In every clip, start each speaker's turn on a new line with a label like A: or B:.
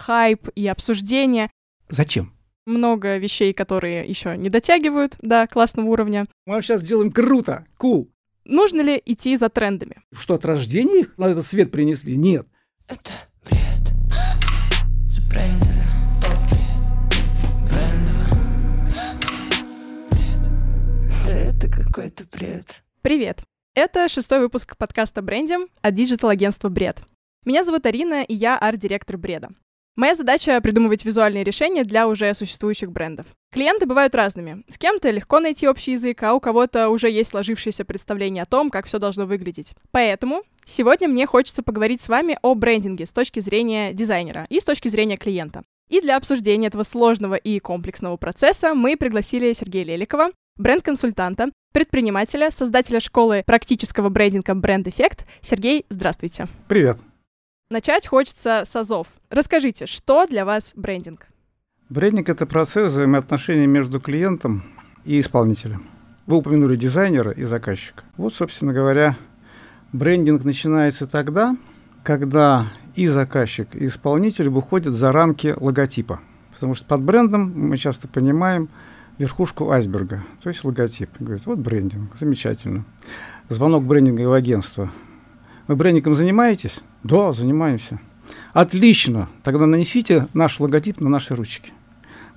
A: хайп и обсуждение.
B: Зачем?
A: Много вещей, которые еще не дотягивают до классного уровня.
B: Мы сейчас сделаем круто, cool.
A: Нужно ли идти за трендами?
B: Что, от рождения их на этот свет принесли? Нет.
C: Это. Бред. Да это какой-то бред.
A: Привет! Это шестой выпуск подкаста «Брендим» от digital -агентства «Бред». Меня зовут Арина, и я арт-директор «Бреда». Моя задача — придумывать визуальные решения для уже существующих брендов. Клиенты бывают разными. С кем-то легко найти общий язык, а у кого-то уже есть сложившееся представление о том, как все должно выглядеть. Поэтому сегодня мне хочется поговорить с вами о брендинге с точки зрения дизайнера и с точки зрения клиента. И для обсуждения этого сложного и комплексного процесса мы пригласили Сергея Леликова, бренд-консультанта, предпринимателя, создателя школы практического брендинга Brand Effect. Сергей, здравствуйте.
B: Привет.
A: Начать хочется с азов. Расскажите, что для вас брендинг?
B: Брендинг — это процесс взаимоотношений между клиентом и исполнителем. Вы упомянули дизайнера и заказчика. Вот, собственно говоря, брендинг начинается тогда, когда и заказчик, и исполнитель выходят за рамки логотипа. Потому что под брендом мы часто понимаем верхушку айсберга, то есть логотип. Говорит, вот брендинг, замечательно. Звонок брендингового агентства. Вы брендингом занимаетесь? Да, занимаемся. Отлично. Тогда нанесите наш логотип на наши ручки.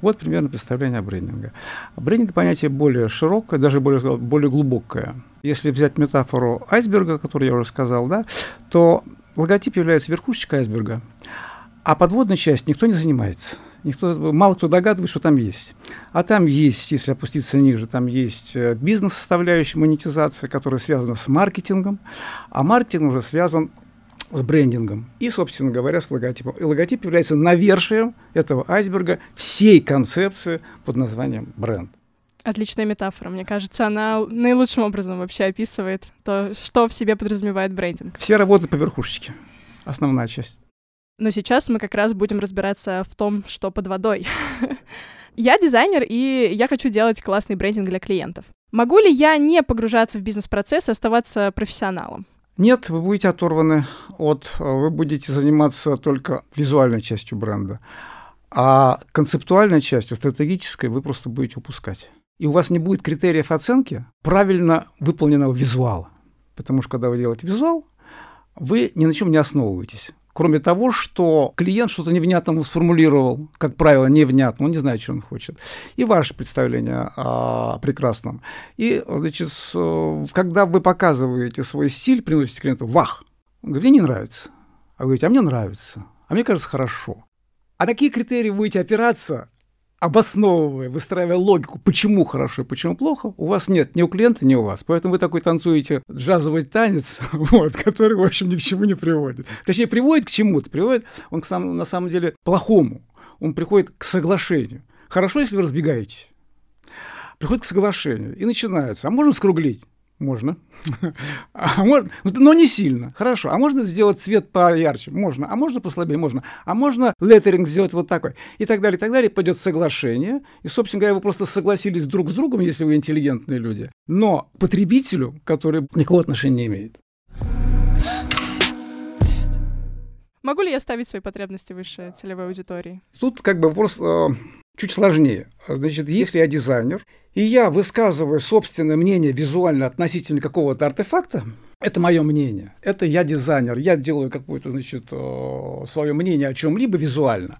B: Вот примерно представление о брендинге. Брендинг понятие более широкое, даже более, более глубокое. Если взять метафору айсберга, которую я уже сказал, да, то логотип является верхушечкой айсберга, а подводная часть никто не занимается. Никто, мало кто догадывается, что там есть. А там есть, если опуститься ниже, там есть э, бизнес-составляющая, монетизация, которая связана с маркетингом, а маркетинг уже связан с брендингом и, собственно говоря, с логотипом. И логотип является навершием этого айсберга всей концепции под названием бренд.
A: Отличная метафора, мне кажется, она наилучшим образом вообще описывает то, что в себе подразумевает брендинг.
B: Все работают по верхушечке, основная часть.
A: Но сейчас мы как раз будем разбираться в том, что под водой. я дизайнер, и я хочу делать классный брендинг для клиентов. Могу ли я не погружаться в бизнес-процесс и оставаться профессионалом?
B: Нет, вы будете оторваны от... Вы будете заниматься только визуальной частью бренда. А концептуальной частью, стратегической, вы просто будете упускать. И у вас не будет критериев оценки правильно выполненного визуала. Потому что когда вы делаете визуал, вы ни на чем не основываетесь. Кроме того, что клиент что-то невнятно сформулировал, как правило, невнятно, он не знает, что он хочет. И ваше представление о прекрасном. И, значит, когда вы показываете свой стиль, приносите клиенту, вах, он говорит, мне не нравится. А вы говорите, а мне нравится. А мне кажется, хорошо. А на какие критерии будете опираться, обосновывая, выстраивая логику, почему хорошо почему плохо, у вас нет ни у клиента, ни у вас. Поэтому вы такой танцуете джазовый танец, вот, который, в общем, ни к чему не приводит. Точнее, приводит к чему-то, приводит он к самому, на самом деле плохому. Он приходит к соглашению. Хорошо, если вы разбегаетесь. Приходит к соглашению и начинается. А можно скруглить? Можно. А можно, ну, но не сильно. Хорошо. А можно сделать цвет поярче? Можно. А можно послабее? Можно. А можно леттеринг сделать вот такой? И так далее, и так далее. Пойдет соглашение. И, собственно говоря, вы просто согласились друг с другом, если вы интеллигентные люди. Но потребителю, который никакого отношения не имеет.
A: Могу ли я ставить свои потребности выше целевой аудитории?
B: Тут как бы вопрос э, чуть сложнее. Значит, если я дизайнер, и я высказываю собственное мнение визуально относительно какого-то артефакта, это мое мнение. Это я дизайнер. Я делаю какое-то, значит, э, свое мнение о чем-либо визуально.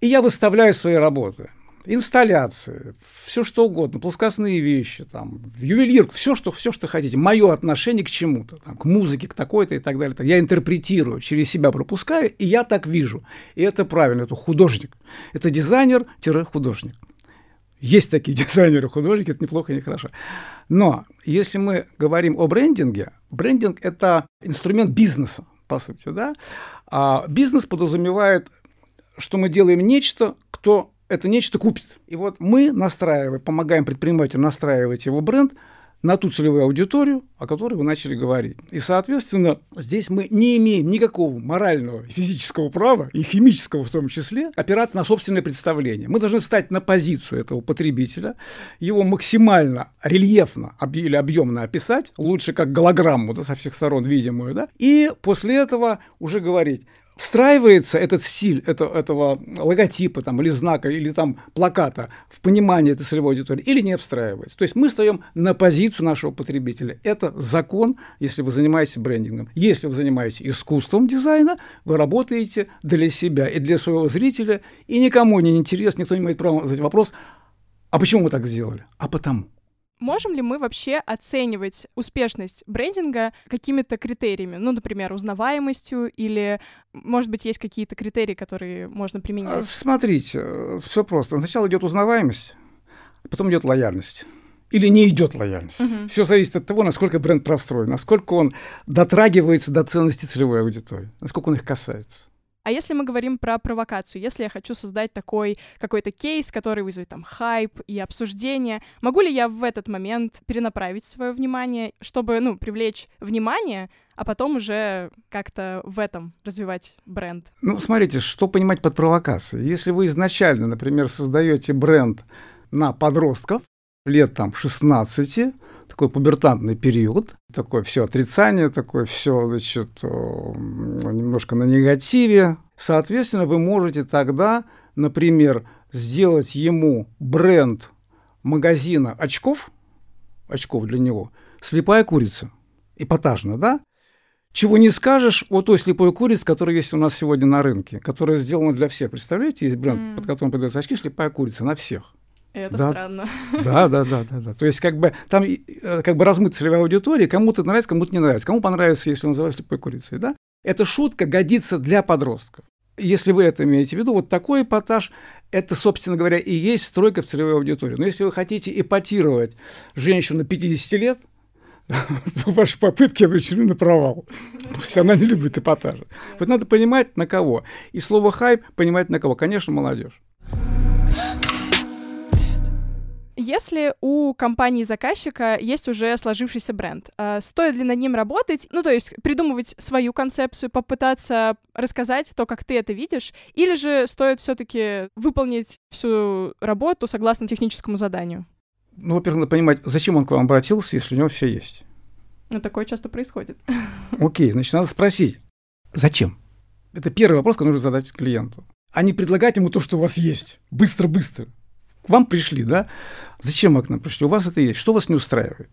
B: И я выставляю свои работы инсталляции, все что угодно, плоскостные вещи, там, ювелирку, все что, все, что хотите. Мое отношение к чему-то, там, к музыке, к такой-то и так далее. Я интерпретирую, через себя пропускаю, и я так вижу. И это правильно, это художник. Это дизайнер-художник. Есть такие дизайнеры-художники, это неплохо и не хорошо. Но если мы говорим о брендинге, брендинг – это инструмент бизнеса, по сути, да? А бизнес подразумевает, что мы делаем нечто, кто это нечто купит. И вот мы настраиваем, помогаем предпринимателю настраивать его бренд на ту целевую аудиторию, о которой вы начали говорить. И, соответственно, здесь мы не имеем никакого морального, физического права, и химического в том числе, опираться на собственное представление. Мы должны встать на позицию этого потребителя, его максимально рельефно или объемно описать, лучше как голограмму да, со всех сторон видимую, да, и после этого уже говорить, встраивается этот стиль это, этого логотипа там, или знака, или там плаката в понимание этой целевой аудитории, или не встраивается. То есть мы встаем на позицию нашего потребителя. Это закон, если вы занимаетесь брендингом. Если вы занимаетесь искусством дизайна, вы работаете для себя и для своего зрителя, и никому не интересно, никто не имеет права задать вопрос, а почему мы так сделали? А потому.
A: Можем ли мы вообще оценивать успешность брендинга какими-то критериями? Ну, например, узнаваемостью или, может быть, есть какие-то критерии, которые можно применять? А,
B: смотрите, э, все просто. Сначала идет узнаваемость, потом идет лояльность или не идет лояльность. Угу. Все зависит от того, насколько бренд простроен, насколько он дотрагивается до ценностей целевой аудитории, насколько он их касается.
A: А если мы говорим про провокацию, если я хочу создать такой какой-то кейс, который вызовет там хайп и обсуждение, могу ли я в этот момент перенаправить свое внимание, чтобы, ну, привлечь внимание, а потом уже как-то в этом развивать бренд?
B: Ну, смотрите, что понимать под провокацией. Если вы изначально, например, создаете бренд на подростков, лет там 16, такой пубертантный период, такое все отрицание, такое все, значит, немножко на негативе. Соответственно, вы можете тогда, например, сделать ему бренд магазина очков, очков для него, слепая курица, эпатажно, да? Чего не скажешь о той слепой курице, которая есть у нас сегодня на рынке, которая сделана для всех. Представляете, есть бренд, mm. под которым продаются очки, слепая курица на всех.
A: Это да. странно.
B: Да, да, да, да, да. То есть как бы там э, как бы размыта целевая аудитория, кому-то нравится, кому-то не нравится. Кому понравится, если называть слепой курицей, да? Эта шутка годится для подростков. Если вы это имеете в виду, вот такой эпатаж, это, собственно говоря, и есть стройка в целевой аудитории. Но если вы хотите эпатировать женщину 50 лет, то ваши попытки обречены на провал. То есть она не любит эпатажа. Вот надо понимать, на кого. И слово «хайп» понимать на кого. Конечно, молодежь.
A: Если у компании-заказчика есть уже сложившийся бренд, э, стоит ли над ним работать, ну, то есть придумывать свою концепцию, попытаться рассказать то, как ты это видишь, или же стоит все таки выполнить всю работу согласно техническому заданию?
B: Ну, во-первых, надо понимать, зачем он к вам обратился, если у него все есть.
A: Ну, такое часто происходит.
B: Окей, значит, надо спросить, зачем? Это первый вопрос, который нужно задать клиенту. А не предлагать ему то, что у вас есть. Быстро-быстро к вам пришли, да? Зачем вы к нам пришли? У вас это есть. Что вас не устраивает?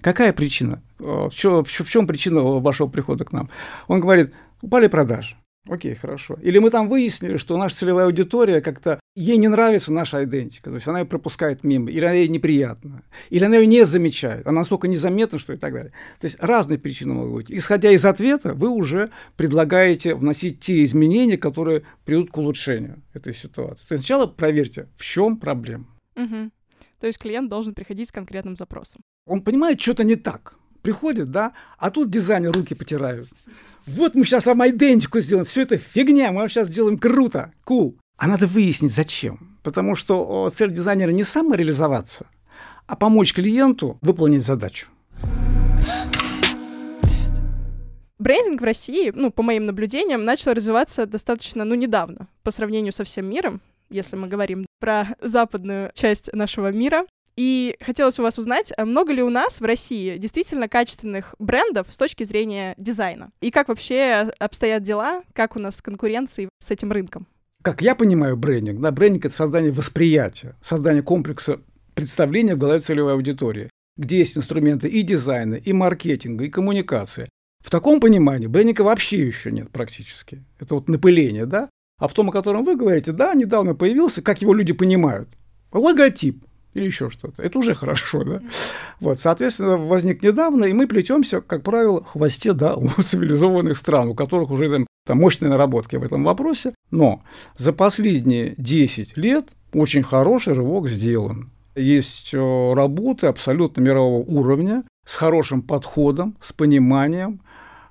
B: Какая причина? В чем, в чем причина вашего прихода к нам? Он говорит, упали продажи. Окей, хорошо. Или мы там выяснили, что наша целевая аудитория как-то, ей не нравится наша идентика, то есть она ее пропускает мимо, или она ей неприятна, или она ее не замечает, она настолько незаметна, что и так далее. То есть разные причины могут быть. Исходя из ответа, вы уже предлагаете вносить те изменения, которые приведут к улучшению этой ситуации. То есть сначала проверьте, в чем проблема.
A: Угу. То есть клиент должен приходить с конкретным запросом.
B: Он понимает, что-то не так приходит, да, а тут дизайнер руки потирают. Вот мы сейчас вам идентику сделаем, все это фигня, мы сейчас сделаем круто, кул. Cool. А надо выяснить, зачем. Потому что цель дизайнера не самореализоваться, а помочь клиенту выполнить задачу.
A: Брендинг в России, ну, по моим наблюдениям, начал развиваться достаточно, ну, недавно, по сравнению со всем миром, если мы говорим про западную часть нашего мира. И хотелось у вас узнать, а много ли у нас в России действительно качественных брендов с точки зрения дизайна? И как вообще обстоят дела, как у нас с конкуренцией с этим рынком?
B: Как я понимаю брендинг, да, брендинг — это создание восприятия, создание комплекса представления в голове целевой аудитории, где есть инструменты и дизайна, и маркетинга, и коммуникации. В таком понимании брендинга вообще еще нет практически. Это вот напыление, да? А в том, о котором вы говорите, да, недавно появился, как его люди понимают. Логотип или еще что-то. Это уже хорошо, да? Вот, соответственно, возник недавно, и мы плетемся, как правило, в хвосте, да, у цивилизованных стран, у которых уже там, там мощные наработки в этом вопросе. Но за последние 10 лет очень хороший рывок сделан. Есть э, работы абсолютно мирового уровня, с хорошим подходом, с пониманием,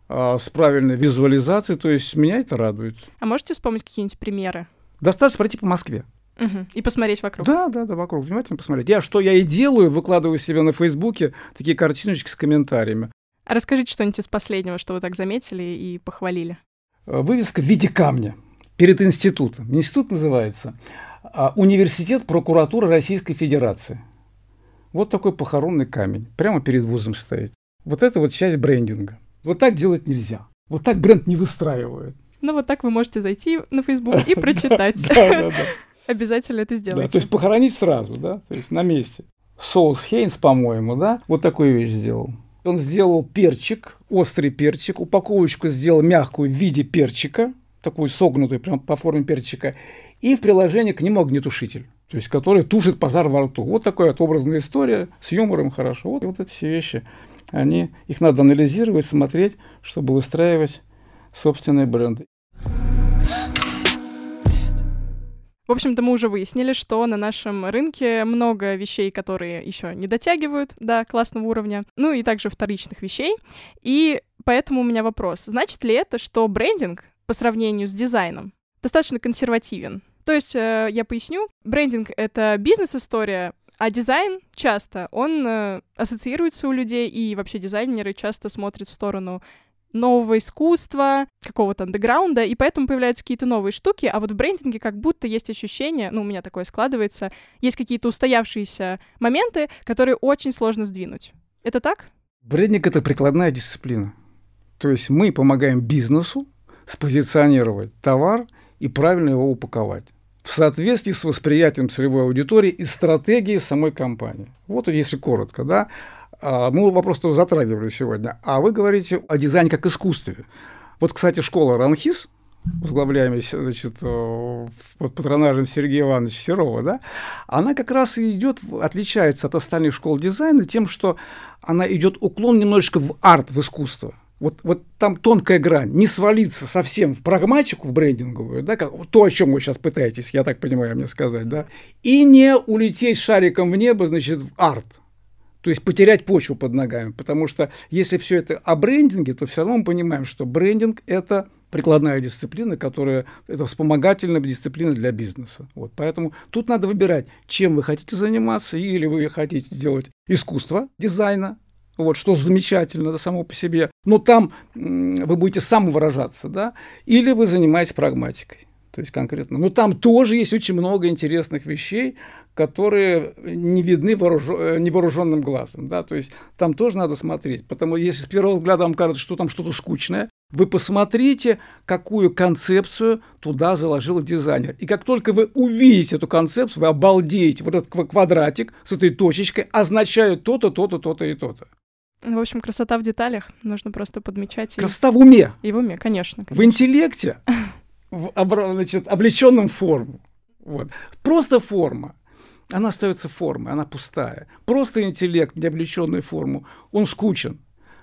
B: э, с правильной визуализацией, то есть меня это радует.
A: А можете вспомнить какие-нибудь примеры?
B: Достаточно пройти по Москве.
A: Угу. И посмотреть вокруг.
B: Да, да, да, вокруг. Внимательно посмотреть. Я что я и делаю, выкладываю себе на Фейсбуке такие картиночки с комментариями.
A: А расскажите что-нибудь из последнего, что вы так заметили и похвалили.
B: Э, вывеска в виде камня перед институтом. Институт называется а, Университет прокуратуры Российской Федерации. Вот такой похоронный камень. Прямо перед вузом стоит. Вот это вот часть брендинга. Вот так делать нельзя. Вот так бренд не выстраивают.
A: Ну вот так вы можете зайти на Facebook и прочитать.
B: Да, да, да.
A: Обязательно это
B: Да,
A: сделайте.
B: то есть похоронить сразу, да, то есть на месте. Соус Хейнс, по-моему, да, вот такую вещь сделал. Он сделал перчик, острый перчик, упаковочку сделал мягкую в виде перчика, такую согнутую, прям по форме перчика, и в приложении к нему огнетушитель, то есть который тушит пожар во рту. Вот такая вот образная история, с юмором хорошо. Вот, вот эти все вещи, они, их надо анализировать, смотреть, чтобы выстраивать собственные бренды.
A: В общем-то, мы уже выяснили, что на нашем рынке много вещей, которые еще не дотягивают до классного уровня, ну и также вторичных вещей. И поэтому у меня вопрос. Значит ли это, что брендинг по сравнению с дизайном достаточно консервативен? То есть, э, я поясню, брендинг — это бизнес-история, а дизайн часто, он э, ассоциируется у людей, и вообще дизайнеры часто смотрят в сторону нового искусства, какого-то андеграунда, и поэтому появляются какие-то новые штуки, а вот в брендинге как будто есть ощущение, ну, у меня такое складывается, есть какие-то устоявшиеся моменты, которые очень сложно сдвинуть. Это так?
B: Брендинг – это прикладная дисциплина. То есть мы помогаем бизнесу спозиционировать товар и правильно его упаковать в соответствии с восприятием целевой аудитории и стратегией самой компании. Вот если коротко, да. А, Мы вопрос тоже затрагивали сегодня. А вы говорите о дизайне как искусстве. Вот, кстати, школа Ранхис, возглавляемая значит, э, под патронажем Сергея Ивановича Серова, да, она как раз и идет, отличается от остальных школ дизайна тем, что она идет уклон немножечко в арт, в искусство. Вот, вот там тонкая грань. Не свалиться совсем в прагматику, в брендинговую, да, как, то, о чем вы сейчас пытаетесь, я так понимаю, мне сказать, да, и не улететь шариком в небо, значит, в арт. То есть потерять почву под ногами. Потому что если все это о брендинге, то все равно мы понимаем, что брендинг – это прикладная дисциплина, которая это вспомогательная дисциплина для бизнеса. Вот, поэтому тут надо выбирать, чем вы хотите заниматься, или вы хотите делать искусство дизайна, вот, что замечательно это само по себе, но там вы будете самовыражаться, да, или вы занимаетесь прагматикой, то есть конкретно. Но там тоже есть очень много интересных вещей, которые не видны э, невооруженным глазом, да, то есть там тоже надо смотреть, потому если с первого взгляда вам кажется, что там что-то скучное, вы посмотрите, какую концепцию туда заложил дизайнер. И как только вы увидите эту концепцию, вы обалдеете. Вот этот ква- квадратик с этой точечкой означает то-то, то-то, то-то и то-то.
A: В общем, красота в деталях. Нужно просто подмечать. и-
B: Красота в уме,
A: И в уме, конечно.
B: в
A: конечно.
B: интеллекте, в обра- значит, облеченном в форму. Вот. Просто форма. Она остается формой, она пустая. Просто интеллект, не облеченный в форму, он скучен.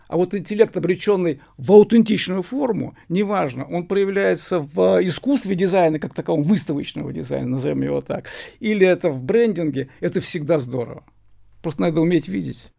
B: А вот интеллект, обреченный в аутентичную форму, неважно, он проявляется в искусстве дизайна, как таковом выставочного дизайна, назовем его так, или это в брендинге, это всегда здорово. Просто надо уметь видеть.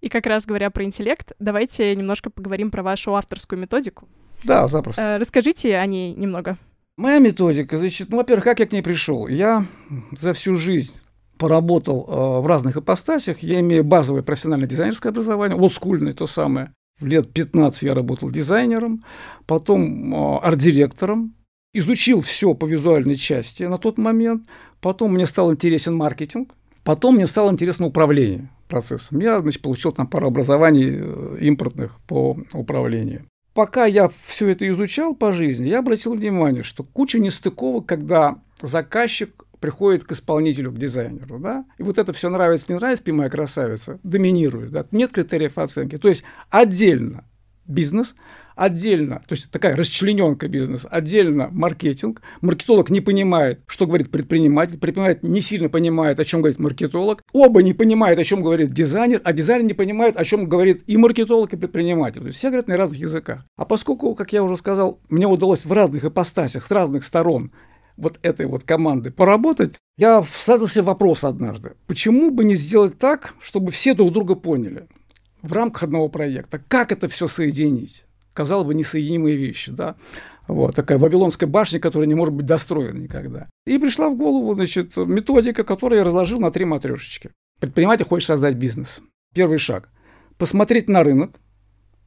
A: И как раз говоря про интеллект, давайте немножко поговорим про вашу авторскую методику.
B: Да, запросто.
A: Э, Расскажите о ней немного.
B: Моя методика, значит, ну, во-первых, как я к ней пришел? Я за всю жизнь поработал э, в разных ипостасях. Я имею базовое профессиональное дизайнерское образование, олдскульное то самое. В лет 15 я работал дизайнером, потом э, арт-директором. Изучил все по визуальной части на тот момент. Потом мне стал интересен маркетинг. Потом мне стало интересно управление процессом. Я, значит, получил там пару образований э, импортных по управлению. Пока я все это изучал по жизни, я обратил внимание, что куча нестыковок, когда заказчик приходит к исполнителю, к дизайнеру, да, и вот это все нравится, не нравится, пи моя красавица, доминирует, да, нет критериев оценки. То есть отдельно бизнес, отдельно, то есть такая расчлененка бизнеса, отдельно маркетинг. Маркетолог не понимает, что говорит предприниматель, предприниматель не сильно понимает, о чем говорит маркетолог. Оба не понимают, о чем говорит дизайнер, а дизайнер не понимает, о чем говорит и маркетолог, и предприниматель. То есть все говорят на разных языках. А поскольку, как я уже сказал, мне удалось в разных ипостасях, с разных сторон вот этой вот команды поработать, я задался вопрос однажды. Почему бы не сделать так, чтобы все друг друга поняли в рамках одного проекта? Как это все соединить? Казалось бы, несоединимые вещи, да? Вот, такая вавилонская башня, которая не может быть достроена никогда. И пришла в голову, значит, методика, которую я разложил на три матрешечки. Предприниматель хочет создать бизнес. Первый шаг. Посмотреть на рынок,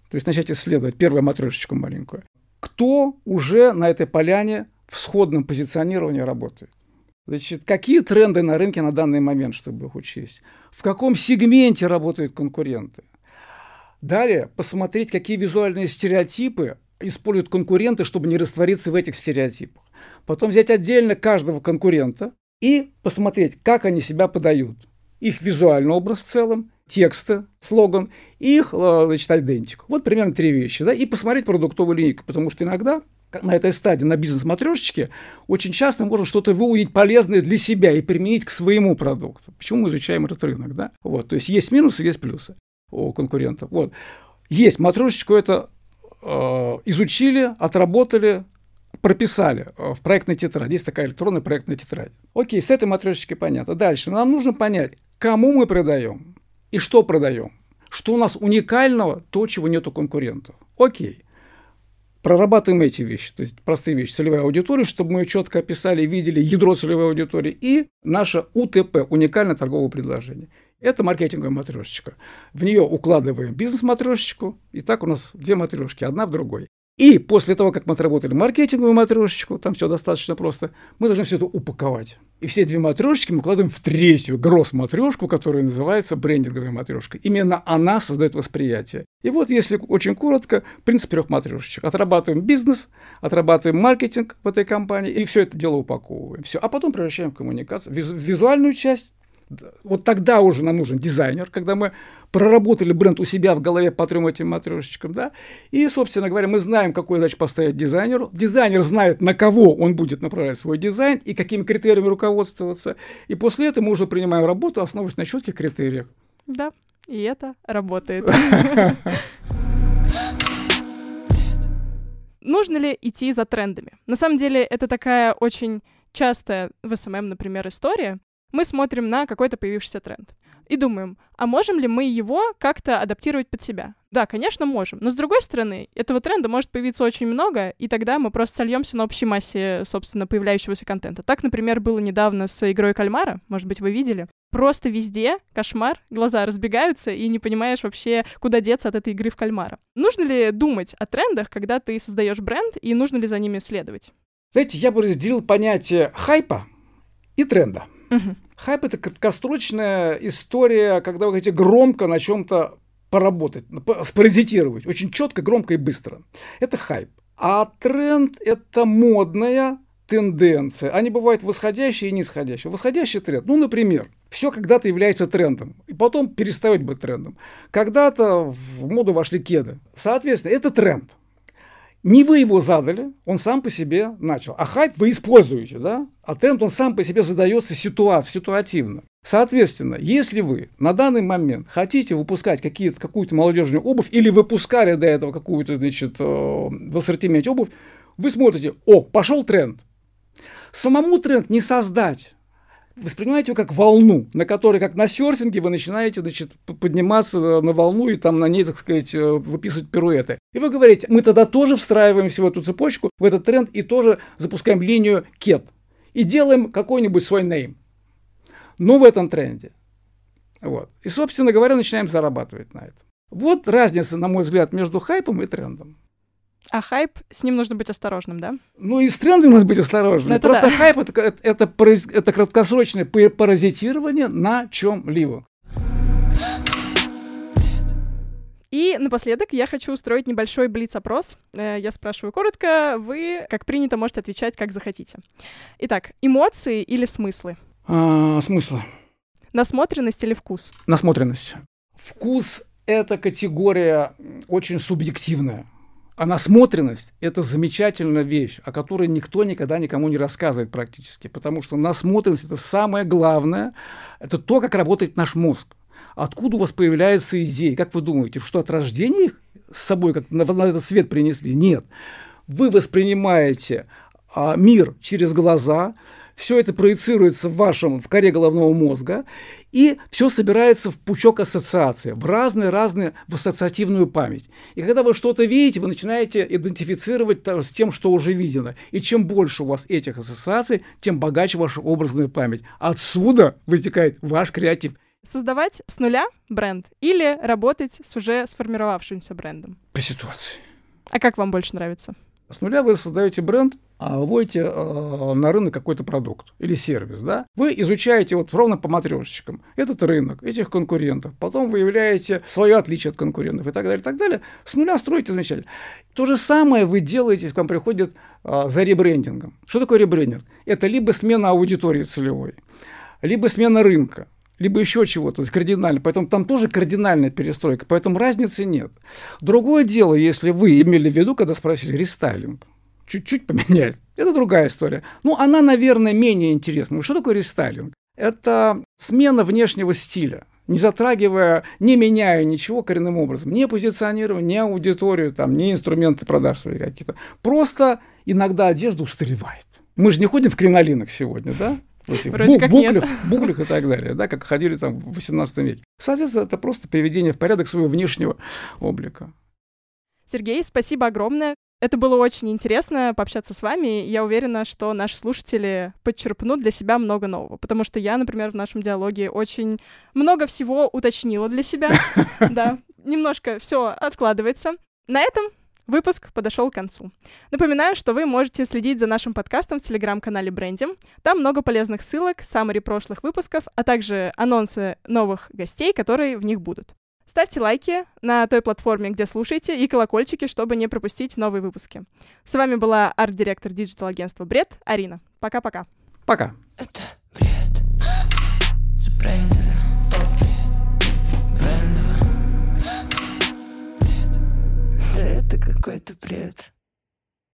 B: то есть начать исследовать первую матрешечку маленькую. Кто уже на этой поляне в сходном позиционировании работает? Значит, какие тренды на рынке на данный момент, чтобы их учесть? В каком сегменте работают конкуренты? Далее посмотреть, какие визуальные стереотипы используют конкуренты, чтобы не раствориться в этих стереотипах. Потом взять отдельно каждого конкурента и посмотреть, как они себя подают. Их визуальный образ в целом, тексты, слоган, их, э, значит, идентику. Вот примерно три вещи. Да? И посмотреть продуктовую линейку, потому что иногда на этой стадии, на бизнес-матрешечке, очень часто можно что-то выудить полезное для себя и применить к своему продукту. Почему мы изучаем этот рынок, да? Вот, то есть есть минусы, есть плюсы у конкурентов. Вот. Есть матрешечку, это э, изучили, отработали, прописали э, в проектной тетради. Есть такая электронная проектная тетрадь. Окей, с этой матрешечкой понятно. Дальше. Нам нужно понять, кому мы продаем и что продаем. Что у нас уникального, то, чего нет у конкурентов. Окей. Прорабатываем эти вещи, то есть простые вещи, целевая аудитория, чтобы мы ее четко описали видели ядро целевой аудитории, и наше УТП, уникальное торговое предложение. Это маркетинговая матрешечка. В нее укладываем бизнес-матрешечку, и так у нас две матрешки, одна в другой. И после того, как мы отработали маркетинговую матрешечку, там все достаточно просто, мы должны все это упаковать. И все две матрешечки мы укладываем в третью гросс-матрешку, которая называется брендинговая матрешка. Именно она создает восприятие. И вот, если очень коротко, принцип трех матрешечек. Отрабатываем бизнес, отрабатываем маркетинг в этой компании, и все это дело упаковываем. Все. А потом превращаем в коммуникацию, в визуальную часть, вот тогда уже нам нужен дизайнер, когда мы проработали бренд у себя в голове по трем этим матрешечкам, да, и, собственно говоря, мы знаем, какую задачу поставить дизайнеру, дизайнер знает, на кого он будет направлять свой дизайн и какими критериями руководствоваться, и после этого мы уже принимаем работу, основываясь на четких критериях.
A: Да, и это работает. Нужно ли идти за трендами? На самом деле, это такая очень частая в SMM, например, история, мы смотрим на какой-то появившийся тренд и думаем, а можем ли мы его как-то адаптировать под себя? Да, конечно, можем. Но с другой стороны, этого тренда может появиться очень много, и тогда мы просто сольемся на общей массе, собственно, появляющегося контента. Так, например, было недавно с игрой кальмара, может быть, вы видели. Просто везде кошмар, глаза разбегаются, и не понимаешь вообще, куда деться от этой игры в кальмара. Нужно ли думать о трендах, когда ты создаешь бренд, и нужно ли за ними следовать?
B: Знаете, я бы разделил понятие хайпа и тренда. Хайп это краткосрочная история, когда вы хотите громко на чем-то поработать, спаразитировать, очень четко, громко и быстро. Это хайп. А тренд это модная тенденция. Они бывают восходящие и нисходящие. Восходящий тренд, ну, например, все когда-то является трендом, и потом перестает быть трендом. Когда-то в моду вошли кеды. Соответственно, это тренд. Не вы его задали, он сам по себе начал. А хайп вы используете, да? А тренд он сам по себе задается ситуация, ситуативно. Соответственно, если вы на данный момент хотите выпускать какие-то, какую-то молодежную обувь или выпускали до этого какую-то, значит, э, в ассортименте обувь, вы смотрите, о, пошел тренд. Самому тренд не создать воспринимайте его как волну, на которой, как на серфинге, вы начинаете значит, подниматься на волну и там на ней, так сказать, э, выписывать пируэты. И вы говорите, мы тогда тоже встраиваемся в эту цепочку, в этот тренд и тоже запускаем линию кет. И делаем какой-нибудь свой нейм. Но в этом тренде. Вот. И, собственно говоря, начинаем зарабатывать на этом. Вот разница, на мой взгляд, между хайпом и трендом.
A: А хайп, с ним нужно быть осторожным, да?
B: Ну и с трендом нужно быть осторожным.
A: Ну, это
B: Просто
A: да.
B: хайп это, это, это, параз- это краткосрочное пар- паразитирование на чем-либо.
A: И напоследок я хочу устроить небольшой блиц-опрос. Э, Я спрашиваю коротко, вы, как принято, можете отвечать, как захотите. Итак, эмоции или смыслы?
B: А, смысл?
A: Насмотренность или вкус?
B: Насмотренность. Вкус – это категория очень субъективная. А насмотренность – это замечательная вещь, о которой никто никогда никому не рассказывает практически, потому что насмотренность – это самое главное, это то, как работает наш мозг. Откуда у вас появляются идеи? Как вы думаете, что от рождения их с собой как на, на этот свет принесли? Нет. Вы воспринимаете а, мир через глаза, все это проецируется в вашем, в коре головного мозга, и все собирается в пучок ассоциаций, в разные-разные, в ассоциативную память. И когда вы что-то видите, вы начинаете идентифицировать с тем, что уже видено. И чем больше у вас этих ассоциаций, тем богаче ваша образная память. Отсюда вытекает ваш креатив.
A: Создавать с нуля бренд или работать с уже сформировавшимся брендом?
B: По ситуации.
A: А как вам больше нравится?
B: С нуля вы создаете бренд, вводите э, на рынок какой-то продукт или сервис, да, вы изучаете вот ровно по матрешечкам этот рынок, этих конкурентов, потом выявляете свое отличие от конкурентов и так далее, и так далее. С нуля строите замечательно. То же самое вы делаете, если к вам приходит э, за ребрендингом. Что такое ребрендинг? Это либо смена аудитории целевой, либо смена рынка либо еще чего-то, то есть кардинально. Поэтому там тоже кардинальная перестройка, поэтому разницы нет. Другое дело, если вы имели в виду, когда спросили рестайлинг чуть-чуть поменять. Это другая история. Ну, она, наверное, менее интересна. Что такое рестайлинг? Это смена внешнего стиля не затрагивая, не меняя ничего коренным образом, не позиционирование, не аудиторию, там, не инструменты продаж свои какие-то. Просто иногда одежда устаревает. Мы же не ходим в кринолинах сегодня, да? В этих
A: Вроде как
B: буклях,
A: нет.
B: буклях и так далее, да, как ходили там в 18 веке. Соответственно, это просто приведение в порядок своего внешнего облика.
A: Сергей, спасибо огромное. Это было очень интересно пообщаться с вами. Я уверена, что наши слушатели подчерпнут для себя много нового. Потому что я, например, в нашем диалоге очень много всего уточнила для себя. Да, немножко все откладывается. На этом Выпуск подошел к концу. Напоминаю, что вы можете следить за нашим подкастом в телеграм-канале Брендим. Там много полезных ссылок, саммари прошлых выпусков, а также анонсы новых гостей, которые в них будут. Ставьте лайки на той платформе, где слушаете, и колокольчики, чтобы не пропустить новые выпуски. С вами была арт-директор диджитал-агентства Бред Арина. Пока-пока.
B: Пока.
C: Это бред. Забрендили. Брендово. Бред. Да это какой-то бред.